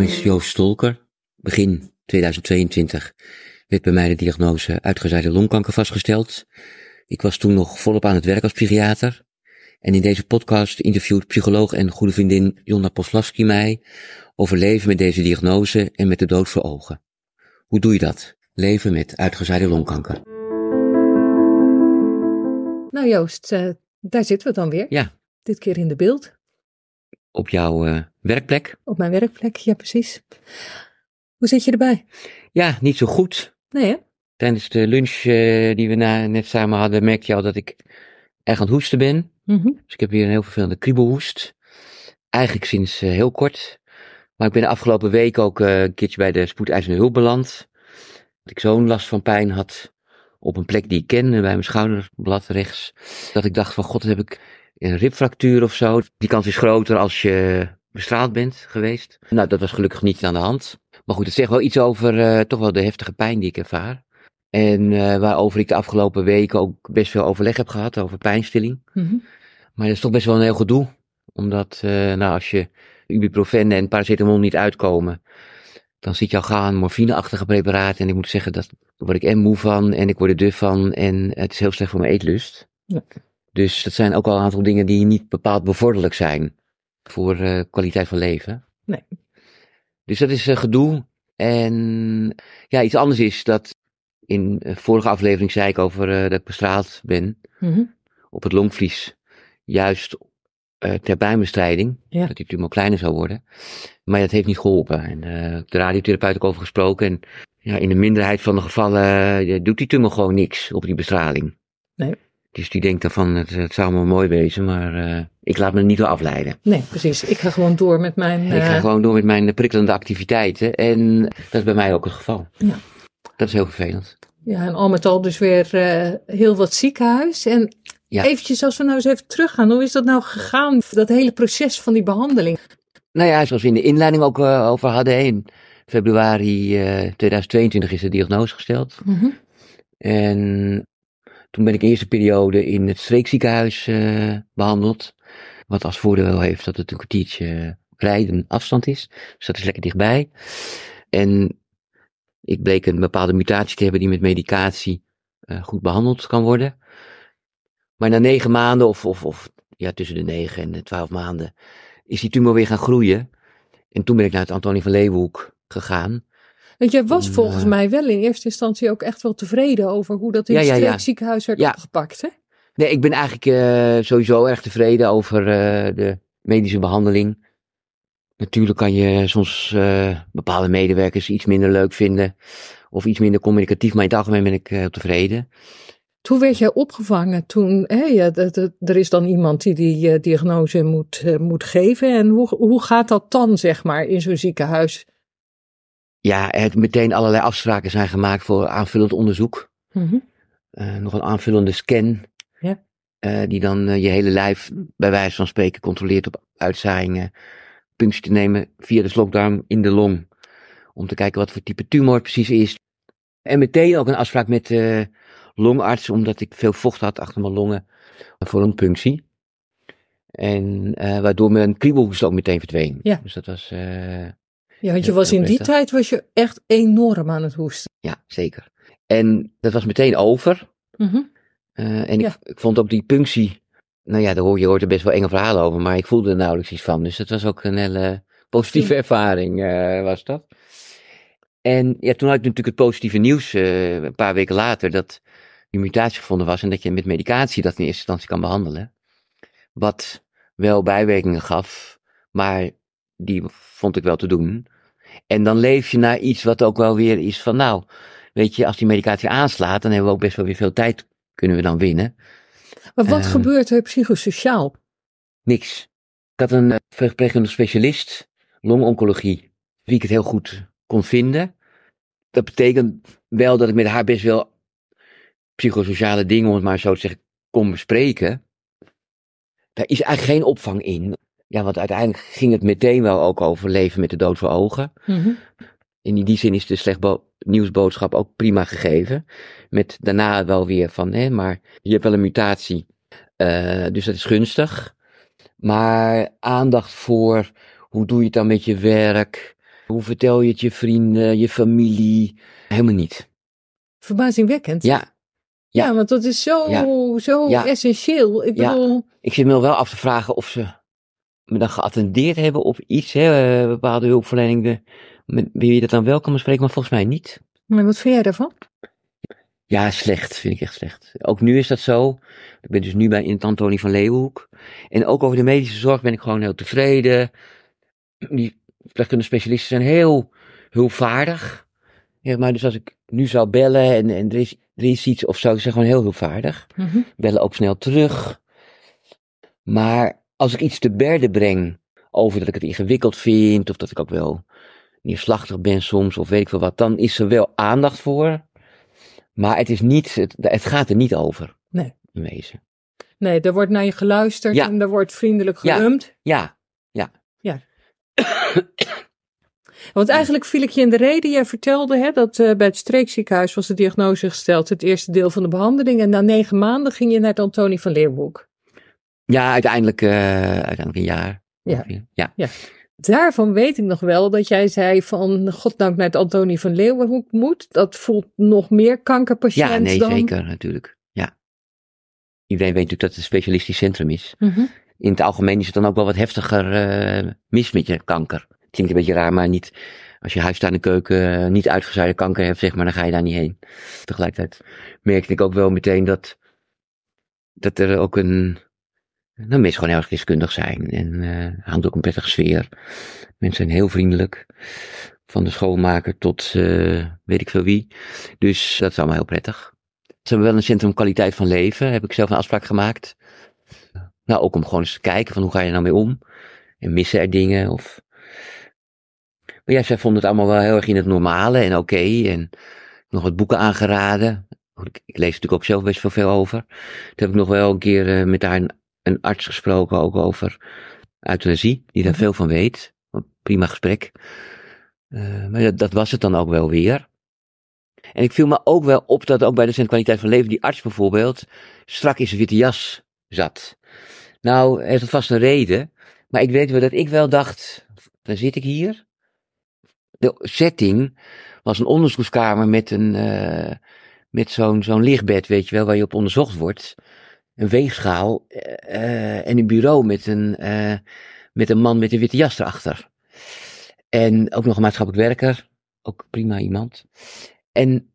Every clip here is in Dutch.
naam is Joost Stolker. Begin 2022 werd bij mij de diagnose uitgezaaide longkanker vastgesteld. Ik was toen nog volop aan het werk als psychiater. En in deze podcast interviewt psycholoog en goede vriendin Jonna Poslavski mij over leven met deze diagnose en met de dood voor ogen. Hoe doe je dat? Leven met uitgezaaide longkanker. Nou Joost, uh, daar zitten we dan weer. Ja. Dit keer in de beeld. Op jouw uh, werkplek? Op mijn werkplek, ja precies. Hoe zit je erbij? Ja, niet zo goed. Nee hè? Tijdens de lunch uh, die we na, net samen hadden, merkte je al dat ik erg aan het hoesten ben. Mm -hmm. Dus ik heb weer een heel vervelende kriebelhoest. Eigenlijk sinds uh, heel kort. Maar ik ben de afgelopen week ook een keertje bij de spoedeisende hulp beland. Dat ik zo'n last van pijn had op een plek die ik ken, bij mijn schouderblad rechts. Dat ik dacht van god, heb ik een ribfractuur of zo. Die kans is groter als je bestraald bent geweest. Nou, dat was gelukkig niet aan de hand. Maar goed, het zegt wel iets over uh, toch wel de heftige pijn die ik ervaar. En uh, waarover ik de afgelopen weken ook best veel overleg heb gehad over pijnstilling. Mm -hmm. Maar dat is toch best wel een heel gedoe. Omdat, uh, nou, als je ibuprofen en paracetamol niet uitkomen, dan zit je al gaan morfineachtige preparaten. En ik moet zeggen, dat, daar word ik en moe van en ik word er duf van. En het is heel slecht voor mijn eetlust. Ja. Dus dat zijn ook al een aantal dingen die niet bepaald bevorderlijk zijn voor uh, kwaliteit van leven. Nee. Dus dat is uh, gedoe. En ja, iets anders is dat in de vorige aflevering zei ik over uh, dat ik bestraald ben mm -hmm. op het longvlies. Juist ter pijnbestrijding. Ja. Dat die tumor kleiner zou worden. Maar dat heeft niet geholpen. En de radiotherapeut ook over gesproken. En ja, in de minderheid van de gevallen doet die tumor gewoon niks op die bestraling. Nee. Dus die denkt dan van, het, het zou wel mooi wezen, maar uh, ik laat me niet door afleiden. Nee, precies. Ik ga gewoon door met mijn... Ik ga gewoon door met mijn prikkelende activiteiten. En dat is bij mij ook het geval. Ja. Dat is heel vervelend. Ja, en al met al dus weer uh, heel wat ziekenhuis. En ja. eventjes, als we nou eens even teruggaan. Hoe is dat nou gegaan, dat hele proces van die behandeling? Nou ja, zoals we in de inleiding ook over hadden. In februari uh, 2022 is de diagnose gesteld. Mm -hmm. En toen ben ik eerste periode in het streekziekenhuis uh, behandeld. Wat als voordeel heeft dat het een kwartiertje rijden afstand is. Dus dat is lekker dichtbij. En ik bleek een bepaalde mutatie te hebben die met medicatie uh, goed behandeld kan worden. Maar na negen maanden, of, of, of ja, tussen de negen en de twaalf maanden, is die tumor weer gaan groeien. En toen ben ik naar het Antonie van Leeuwenhoek gegaan. Want jij was volgens uh, mij wel in eerste instantie ook echt wel tevreden over hoe dat in het ja, ja. streekziekenhuis werd opgepakt, hè? Nee, ik ben eigenlijk uh, sowieso erg tevreden over uh, de medische behandeling. Natuurlijk kan je soms bepaalde medewerkers iets minder leuk vinden of iets minder communicatief, maar in het algemeen ben ik heel tevreden. Toen werd jij opgevangen, toen, hè, ja, er is dan iemand die die diagnose moet, moet geven. En hoe, hoe gaat dat dan, zeg maar, in zo'n ziekenhuis? Ja, er meteen allerlei afspraken zijn gemaakt voor aanvullend onderzoek. Mm -hmm. uh, nog een aanvullende scan. Ja. die dan je hele lijf, bij wijze van spreken, controleert op uitzaaiingen. Punctie te nemen via de slokdarm in de long. Om te kijken wat voor type tumor het precies is. En meteen ook een afspraak met longarts, omdat ik veel vocht had achter mijn longen voor een punctie. En waardoor mijn kriebelhoest ook meteen verdween. Ja. Dus dat was. Ja, want je was in die tijd was je echt enorm aan het hoesten. Ja, zeker. En dat was meteen over. Mm -hmm. uh, en ja. ik, ik, vond ook die punctie. Nou ja, daar hoor, je hoort er best wel enge verhalen over, maar ik voelde er nauwelijks iets van. Dus dat was ook een hele positieve ervaring, was dat. En ja, toen had ik natuurlijk het positieve nieuws een paar weken later dat die mutatie gevonden was en dat je met medicatie dat in eerste instantie kan behandelen. Wat wel bijwerkingen gaf, maar die vond ik wel te doen. En dan leef je naar iets wat ook wel weer is van, nou, weet je, als die medicatie aanslaat, dan hebben we ook best wel weer veel tijd, kunnen we dan winnen. Maar wat uh, gebeurt er psychosociaal? Niks. Ik had een verpleegkundig specialist, longoncologie, wie ik het heel goed kon vinden. Dat betekent wel dat ik met haar best wel psychosociale dingen, om het maar zo te zeggen, kon bespreken. Daar is eigenlijk geen opvang in. Ja, want uiteindelijk ging het meteen wel ook over leven met de dood voor ogen. Mm -hmm. In die zin is de slecht nieuwsboodschap ook prima gegeven. Met daarna wel weer van, hè, maar je hebt wel een mutatie. Uh, dus dat is gunstig. Maar aandacht voor hoe doe je het dan met je werk? Hoe vertel je het je vrienden, je familie? Helemaal niet. Verbazingwekkend. Ja, Ja, ja. want dat is zo, Ja. zo Ja. essentieel. Ik bedoel, ik zit me wel af te vragen of ze me dan geattendeerd hebben op iets, hè, eh, bepaalde hulpverlening. De, met wie je dat dan wel kan bespreken, maar volgens mij niet. maar wat vind jij daarvan? Ja, slecht, vind ik echt slecht. Ook nu is dat zo. Ik ben dus nu bij in het Antonie van Leeuwenhoek. En ook over de medische zorg ben ik gewoon heel tevreden. Die verpleegkundige specialisten zijn heel hulpvaardig. Ja, maar dus als ik nu zou bellen en, en er, is, er is iets of zo, ze zijn gewoon heel hulpvaardig. Mhm. Bellen ook snel terug. Maar als ik iets te berden breng over dat ik het ingewikkeld vind, of dat ik ook wel neerslachtig ben soms, of weet ik veel wat, dan is er wel aandacht voor. Maar het is niet, het, het gaat er niet over. Nee. In wezen. Nee, er wordt naar je geluisterd Ja. en er wordt vriendelijk Ja. gerumd. Ja, Want eigenlijk viel ik je in de reden. Jij vertelde hè, dat eh, bij het streekziekenhuis was de diagnose gesteld. Het eerste deel van de behandeling. En na negen maanden ging je naar het Antonie van Leeuwenhoek. Ja uiteindelijk, eh, uiteindelijk een jaar. Ja. ja. Daarvan weet ik nog wel dat jij zei van... Goddank naar het Antonie van Leeuwenhoek moet. Dat voelt nog meer kankerpatiënt Ja, nee, dan... zeker natuurlijk. Ja. Iedereen weet natuurlijk dat het een specialistisch centrum is. Mhm. In het algemeen is het dan ook wel wat heftiger eh, mis met je kanker. Klinkt een beetje raar, maar niet. Als je huis aan de keuken eh, niet uitgezaaide kanker hebt, zeg maar, dan ga je daar niet heen. Tegelijkertijd merkte ik ook wel meteen dat, dat er ook een. Nou, mensen gewoon heel erg deskundig zijn. En eh hangt ook een prettige sfeer. Mensen zijn heel vriendelijk. Van de schoonmaker tot eh, weet ik veel wie. Dus dat is allemaal heel prettig. Ze hebben wel een centrum kwaliteit van leven. Heb ik zelf een afspraak gemaakt. Nou, ook om gewoon eens te kijken van hoe ga je er nou mee om. En missen er dingen of... Maar ja, zij vonden het allemaal wel heel erg in het normale en oké. en nog wat boeken aangeraden. Ik, lees natuurlijk ook zelf best wel veel over. Toen heb ik nog wel een keer eh, met haar een arts gesproken, ook over euthanasie, die daar Mhm. veel van weet. Prima gesprek. Eh, maar dat, dat was het dan ook wel weer. En ik viel me ook wel op dat ook bij de Kwaliteit van Leven, die arts bijvoorbeeld, strak in zijn witte jas zat. Nou, heeft het vast een reden. Maar ik weet wel dat ik wel dacht, dan zit ik hier. De setting was een onderzoekskamer met een, eh, met zo'n, zo'n lichtbed, weet je wel, waar je op onderzocht wordt. Een weegschaal, eh, en een bureau met een, eh, met een man met een witte jas erachter. En ook nog een maatschappelijk werker. Ook prima iemand. En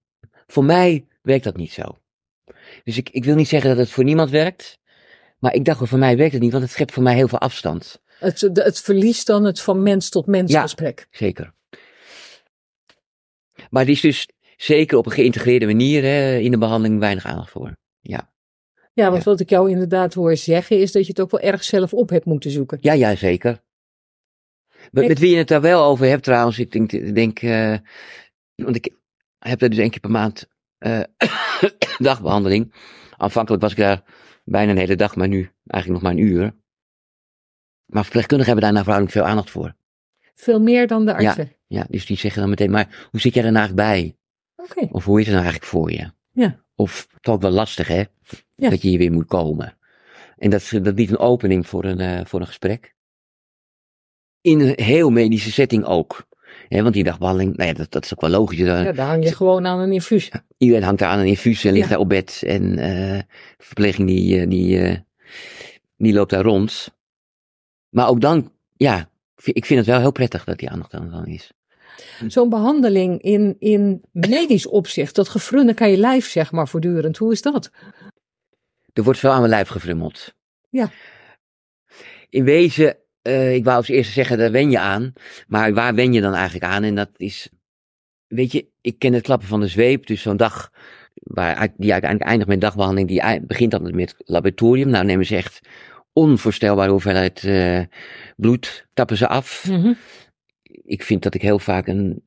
voor mij werkt dat niet zo. Dus ik, ik wil niet zeggen dat het voor niemand werkt. Maar ik dacht, wel, voor mij werkt het niet, want het schept voor mij heel veel afstand. Het, het verliest dan het van mens tot mens Ja. gesprek. Zeker. Maar er is dus zeker op een geïntegreerde manier hè, in de behandeling weinig aandacht voor. Ja, Ja, want Ja. wat ik jou inderdaad hoor zeggen is dat je het ook wel erg zelf op hebt moeten zoeken. ja, ja zeker. Met, wie je het daar wel over hebt trouwens, ik denk, ik denk eh, want ik heb daar dus één keer per maand eh, dagbehandeling. Aanvankelijk was ik daar bijna een hele dag, maar nu eigenlijk nog maar een uur. Maar verpleegkundigen hebben daar nou verhoudelijk veel aandacht voor. Veel meer dan de artsen. Ja, dus die zeggen dan meteen, maar hoe zit jij er nou bij? Oké. Of hoe is het nou eigenlijk voor je? Ja. Of ook wel lastig, hè? Ja. Dat je hier weer moet komen. En dat, dat biedt een opening voor een, eh, voor een gesprek. In een heel medische setting ook. Want die dagbehandeling, nou ja, dat, dat is ook wel logisch. Dan- Ja, daar hang je gewoon aan een infuus. Iedereen hangt daar aan een infuus en ligt Ja. daar op bed. En eh verpleging die, eh, die, eh, die loopt daar rond. Maar ook dan, ja, ik vind het wel heel prettig dat die aandacht dan, dan is. Zo'n behandeling in, in medisch opzicht, dat gefrunnen aan je lijf, zeg maar, voortdurend. Hoe is dat? Er wordt veel aan mijn lijf gefrummeld. Ja. In wezen, eh, ik wou als eerste zeggen, daar wen je aan. Maar waar wen je dan eigenlijk aan? En dat is, weet je, ik ken het klappen van de zweep. Dus zo'n dag, waar, die uiteindelijk eindigt met dagbehandeling, die begint dan met laboratorium. Nou nemen ze echt onvoorstelbare hoeveelheid eh, bloed, tappen ze af. Ik vind dat ik heel vaak een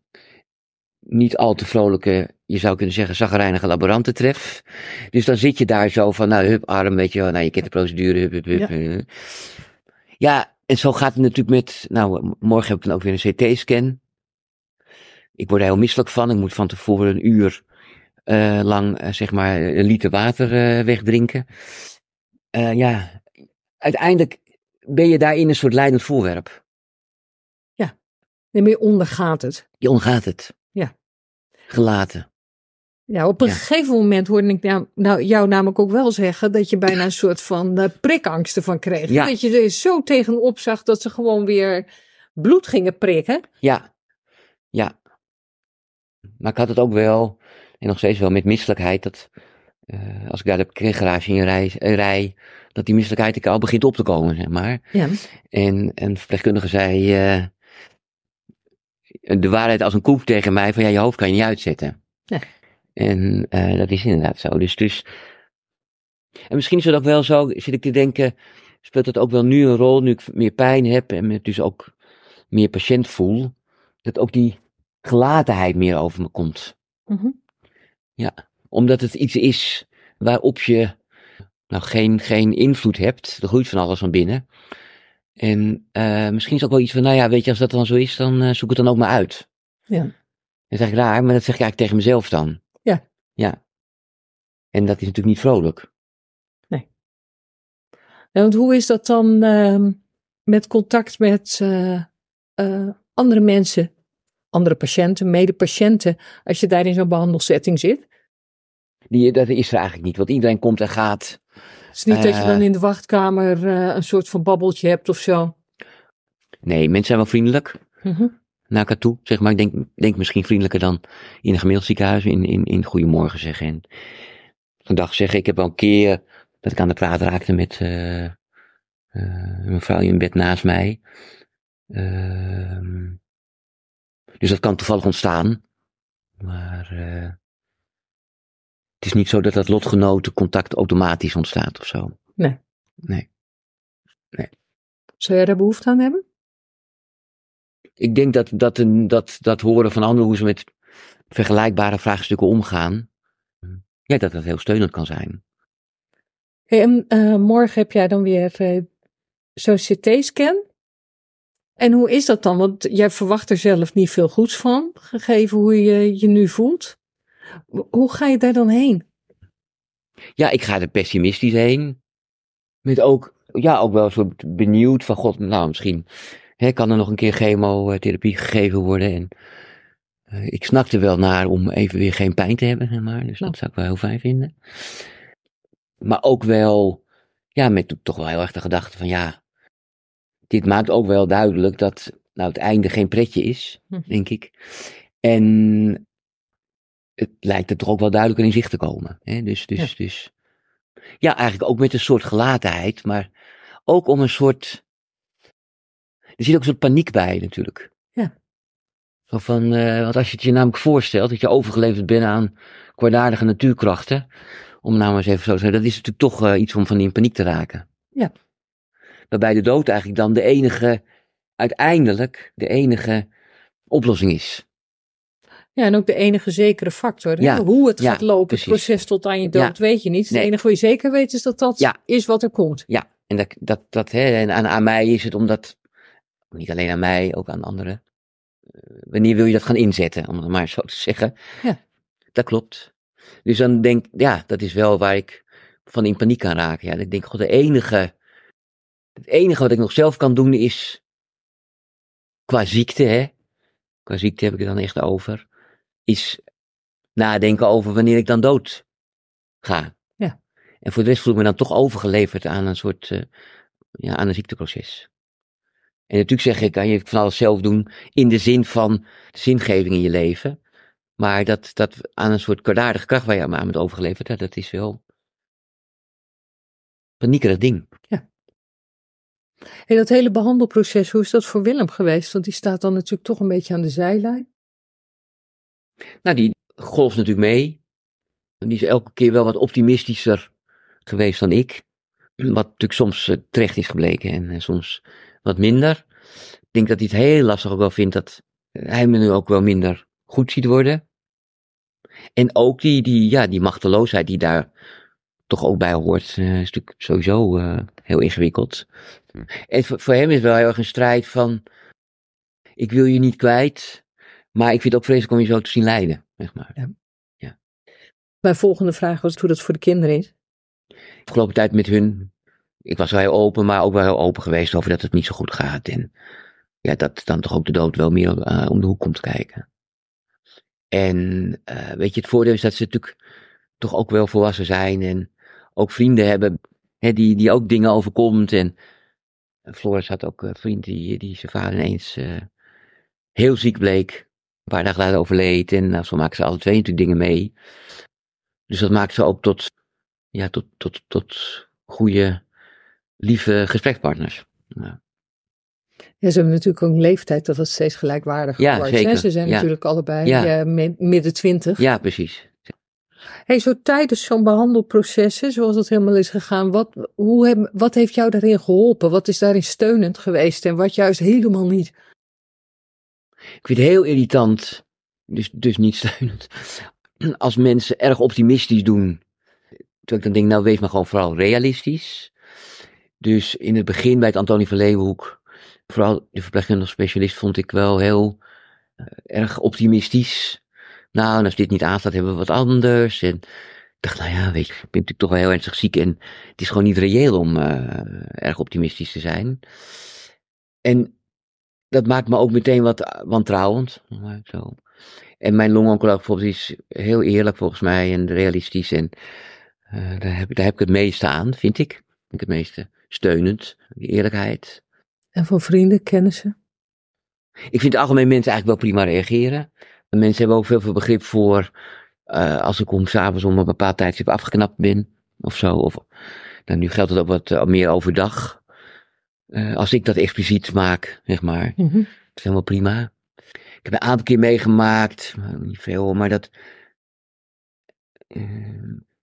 niet al te vrolijke, je zou kunnen zeggen, zagrijnige laboranten tref. Dus dan zit je daar zo van, nou, hup, arm, weet je wel, nou, je kent de procedure, hup, hup, hup. Ja. Ja, en zo gaat het natuurlijk met, nou, morgen heb ik dan ook weer een CT-scan. Ik word er heel misselijk van, ik moet van tevoren een uur eh, lang, eh, zeg maar, een liter water eh, wegdrinken. Ja, uiteindelijk ben je daarin een soort leidend voorwerp. Ja. Nee, maar je ondergaat het. Je ondergaat het. Gelaten. Ja, op een Ja. gegeven moment hoorde ik nou, nou, jou namelijk ook wel zeggen dat je bijna een soort van prikangst ervan kreeg. Ja. Dat je er zo tegenop zag dat ze gewoon weer bloed gingen prikken. Ja. Ja. Maar ik had het ook wel, en nog steeds wel met misselijkheid, dat eh, als ik daar de parkeergarage in rij, eh, rij, dat die misselijkheid ik al begint op te komen, zeg maar. Ja. En een verpleegkundige zei de waarheid als een koek tegen mij van ja, je hoofd kan je niet uitzetten. Ja. En eh, dat is inderdaad zo. Dus, dus, en misschien is het ook wel zo, zit ik te denken, speelt het ook wel nu een rol, nu ik meer pijn heb en me dus ook meer patiënt voel, dat ook die gelatenheid meer over me komt. Mhm. Omdat het iets is waarop je nou geen, geen invloed hebt. Er groeit van alles van binnen. En eh, misschien is het ook wel iets van, nou ja, weet je, als dat dan zo is, dan eh, zoek het dan ook maar uit. Ja. Dat is eigenlijk raar, maar dat zeg ik eigenlijk tegen mezelf dan. Ja. Ja. En dat is natuurlijk niet vrolijk. Ja, want hoe is dat dan ehm, met contact met eh, andere mensen, andere patiënten, medepatiënten, als je daar in zo'n behandelsetting zit? Die, dat is er eigenlijk niet, want iedereen komt en gaat. Het is niet dat je Eh. dan in de wachtkamer eh, een soort van babbeltje hebt of zo. Nee, mensen zijn wel vriendelijk Mhm. naar elkaar toe, zeg maar. Ik denk, denk misschien vriendelijker dan in een gemiddeld ziekenhuis in, in, in Goedemorgen zeggen. En een dag zeggen, ik heb wel een keer dat ik aan de praat raakte met eh, eh, een mevrouw in bed naast mij. Ehm, dus dat kan toevallig ontstaan. Maar eh, het is niet zo dat dat lotgenotencontact automatisch ontstaat of zo. Nee. Nee. Zou jij daar behoefte aan hebben? Ik denk dat, dat, een, dat, dat horen van anderen hoe ze met vergelijkbare vraagstukken omgaan. Ja, dat dat heel steunend kan zijn. Hey, en eh, morgen heb jij dan weer eh, zo'n CT-scan. En hoe is dat dan? Want jij verwacht er zelf niet veel goeds van, gegeven hoe je je nu voelt. Hoe ga je daar dan heen? Ja, ik ga er pessimistisch heen. Met ook, ja, ook wel een soort benieuwd van, god, nou misschien hè, kan er nog een keer chemotherapie gegeven worden. En eh, ik snakte wel naar om even weer geen pijn te hebben, zeg maar. Dus Nou. dat zou ik wel heel fijn vinden. Maar ook wel, ja, met toch wel heel erg de gedachte van, ja, dit maakt ook wel duidelijk dat nou, het einde geen pretje is, Hm. denk ik. En het lijkt er toch ook wel duidelijker in zicht te komen. Hè? Dus, dus, Ja. dus, ja, eigenlijk ook met een soort gelatenheid, maar ook om een soort, er zit ook een soort paniek bij natuurlijk. Ja. Zo van, eh, want als je het je namelijk voorstelt dat je overgeleverd bent aan kwaadaardige natuurkrachten, om nou maar eens even zo te zeggen, dat is natuurlijk toch eh, iets om van in paniek te raken. Ja. Waarbij de dood eigenlijk dan de enige, uiteindelijk de enige oplossing is. Ja, en ook de enige zekere factor. Ja, Hoe het ja, gaat lopen, precies. het proces tot aan je dood, Ja. weet je niet. Het Nee. enige wat je zeker weet is dat dat is wat er komt. Ja, en dat, dat, dat hè, en aan, aan mij is het omdat, niet alleen aan mij, ook aan anderen. eh, wanneer wil je dat gaan inzetten, om het maar zo te zeggen? Ja. Dat klopt. Dus dan denk ja, dat is wel waar ik van in paniek kan raken. Ja, ik denk, god, de enige, het enige wat ik nog zelf kan doen is, qua ziekte, hè, qua ziekte heb ik het dan echt over, is nadenken over wanneer ik dan dood ga. Ja. En voor de rest voel ik me dan toch overgeleverd aan een soort, eh, ja, aan een ziekteproces. En natuurlijk zeg ik, kan je van alles zelf doen in de zin van de zingeving in je leven. Maar dat, dat aan een soort kwaadaardige kracht waar je aan bent overgeleverd, hè, dat is wel een paniekerig ding. Hey, dat hele behandelproces, hoe is dat voor Willem geweest? Want die staat dan natuurlijk toch een beetje aan de zijlijn. Nou, die golft natuurlijk mee. Die is elke keer wel wat optimistischer geweest dan ik. Wat natuurlijk soms eh, terecht is gebleken en eh, soms wat minder. Ik denk dat hij het heel lastig ook wel vindt dat hij me nu ook wel minder goed ziet worden. En ook die, die, ja, die machteloosheid die daar toch ook bij hoort, eh, is natuurlijk sowieso eh, heel ingewikkeld. En voor, voor hem is het wel heel erg een strijd van, ik wil je niet kwijt, maar ik vind het ook vreselijk om je zo te zien lijden, zeg maar. Mijn volgende vraag was hoe dat voor de kinderen is. afgelopen tijd met hun. Ik was wel heel open, maar ook wel heel open geweest over dat het niet zo goed gaat. En ja, dat dan toch ook de dood wel meer uh, om de hoek komt kijken. En uh, weet je, het voordeel is dat ze natuurlijk toch ook wel volwassen zijn en ook vrienden hebben hè, die, die ook dingen overkomt. En Floris had ook een vriend die, die zijn vader ineens uh, heel ziek bleek. Een paar dagen later overleed. En nou, zo maken ze alle twee natuurlijk dingen mee. Dus dat maakt ze ook tot, ja, tot, tot, tot goede, lieve gesprekspartners. Ja. Ja, ze hebben natuurlijk ook een leeftijd dat het steeds gelijkwaardiger ja, wordt. Zeker. Ze zijn ja. natuurlijk allebei Ja. uh, midden twintig. Ja, precies. Hey, zo tijdens zo'n behandelproces, hè, zoals het helemaal is gegaan, wat, hoe heb, wat heeft jou daarin geholpen? Wat is daarin steunend geweest en wat juist helemaal niet? Ik vind het heel irritant, dus, dus niet steunend, als mensen erg optimistisch doen. Terwijl ik dan denk, nou wees maar gewoon vooral realistisch. Dus in het begin bij het Antonie van Leeuwenhoek, vooral de verpleegkundige specialist, vond ik wel heel uh, erg optimistisch. Nou, en als dit niet aanstaat, hebben we wat anders. En ik dacht, nou ja, weet je, ik ben natuurlijk toch wel heel ernstig ziek. En het is gewoon niet reëel om uh, erg optimistisch te zijn. En dat maakt me ook meteen wat wantrouwend. Zo. En mijn longoncoloog bijvoorbeeld is heel eerlijk volgens mij en realistisch. En uh, daar, heb, daar heb ik het meeste aan, vind ik. ik het meeste steunend, die eerlijkheid. En van vrienden, kennissen? Ik vind algemeen mensen eigenlijk wel prima reageren. Mensen hebben ook veel, veel begrip voor uh, als ik om s'avonds om een bepaald tijdstip afgeknapt ben of zo. Of, nou, nu geldt het ook wat uh, meer overdag. Uh, als ik dat expliciet maak, zeg maar. Mm -hmm. Dat is helemaal prima. Ik heb een aantal keer meegemaakt, niet veel, maar dat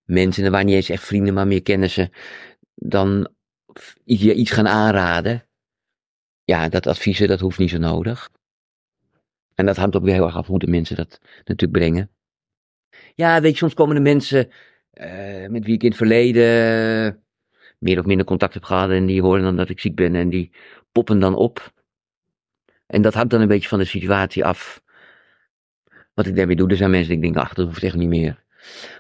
mensen, dat waren niet eens echt vrienden, maar meer kennissen, dan je iets gaan aanraden. Ja, dat adviezen, dat hoeft niet zo nodig. En dat hangt ook weer heel erg af hoe de mensen dat natuurlijk brengen. Ja, weet je, soms komen er mensen uh, met wie ik in het verleden meer of minder contact heb gehad en die horen dan dat ik ziek ben en die poppen dan op. En dat hangt dan een beetje van de situatie af. Wat ik daarmee doe, er zijn mensen die ik denk, ach, dat hoeft echt niet meer.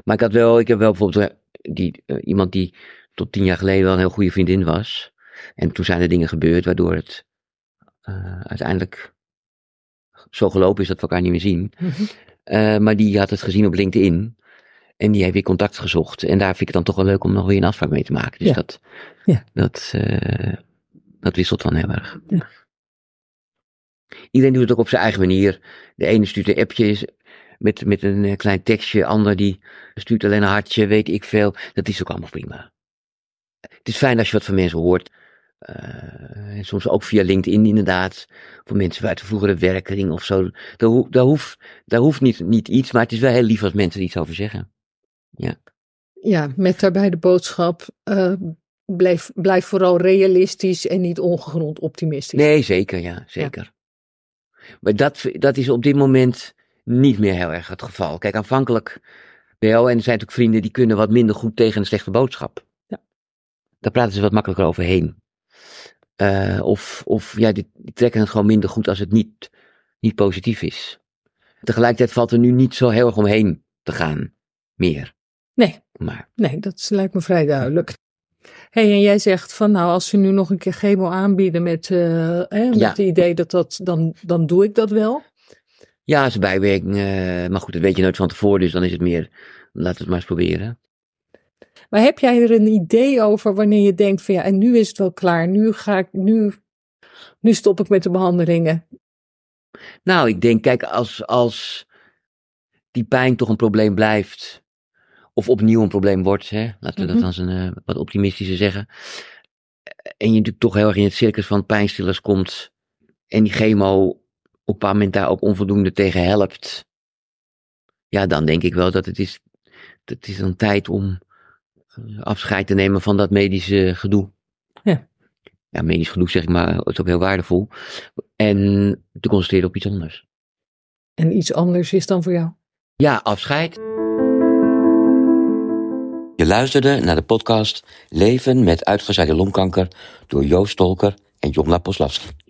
Maar ik had wel, ik heb wel bijvoorbeeld die, uh, iemand die tot tien jaar geleden wel een heel goede vriendin was. En toen zijn er dingen gebeurd waardoor het uh, uiteindelijk zo gelopen is dat we elkaar niet meer zien. Mhm. Uh, maar die had het gezien op LinkedIn. En die heeft weer contact gezocht. En daar vind ik het dan toch wel leuk om nog weer een afspraak mee te maken. Dus ja. dat, ja. dat, uh, dat wisselt dan heel erg. Ja. Iedereen doet het ook op zijn eigen manier. De ene stuurt een appje met, met een eh, klein tekstje. ander die stuurt alleen een hartje, weet ik veel. Dat is ook allemaal prima. Het is fijn als je wat van mensen hoort. Uh, soms ook via LinkedIn inderdaad. Voor mensen uit de vroegere werkring of zo. Daar, ho daar, hoeft, daar hoeft niet, niet iets, maar het is wel heel lief als mensen er iets over zeggen. Ja, ja met daarbij de boodschap. Uh, blijf, blijf vooral realistisch en niet ongegrond optimistisch. Nee, zeker, ja, zeker. Ja. Maar dat, dat is op dit moment niet meer heel erg het geval. Kijk, aanvankelijk wel, en er zijn natuurlijk vrienden die kunnen wat minder goed tegen een slechte boodschap. Ja. Daar praten ze wat makkelijker overheen. Uh, of, of ja, die, die, trekken het gewoon minder goed als het niet, niet positief is. Tegelijkertijd valt er nu niet zo heel erg omheen te gaan. Meer. Nee. Maar. Nee, dat lijkt me vrij duidelijk. hey, en jij zegt van nou, als ze nu nog een keer chemo aanbieden met, uh, hè, met Ja. het idee dat dat, dan, dan doe ik dat wel. Ja, als bijwerking. Uh, maar goed, dat weet je nooit van tevoren, dus dan is het meer. Laat het maar eens proberen. Maar heb jij er een idee over wanneer je denkt van ja, en nu is het wel klaar, nu ga ik, nu, nu stop ik met de behandelingen. Nou, ik denk, kijk, als, als die pijn toch een probleem blijft, of opnieuw een probleem wordt, hè, laten we Mhm. dat dan eens een uh, wat optimistischer zeggen. En je natuurlijk toch heel erg in het circus van pijnstillers komt, en die chemo op een bepaald moment daar ook onvoldoende tegen helpt. Ja, dan denk ik wel dat het is, het is dan tijd om eh, afscheid te nemen van dat medische gedoe. Ja. Ja, medisch gedoe zeg ik maar, het is ook heel waardevol. En te concentreren op iets anders. En iets anders is dan voor jou. Ja, afscheid. Luisterde naar de podcast Leven met uitgezaaide longkanker door Joost Stolker en Jomla Poslavski.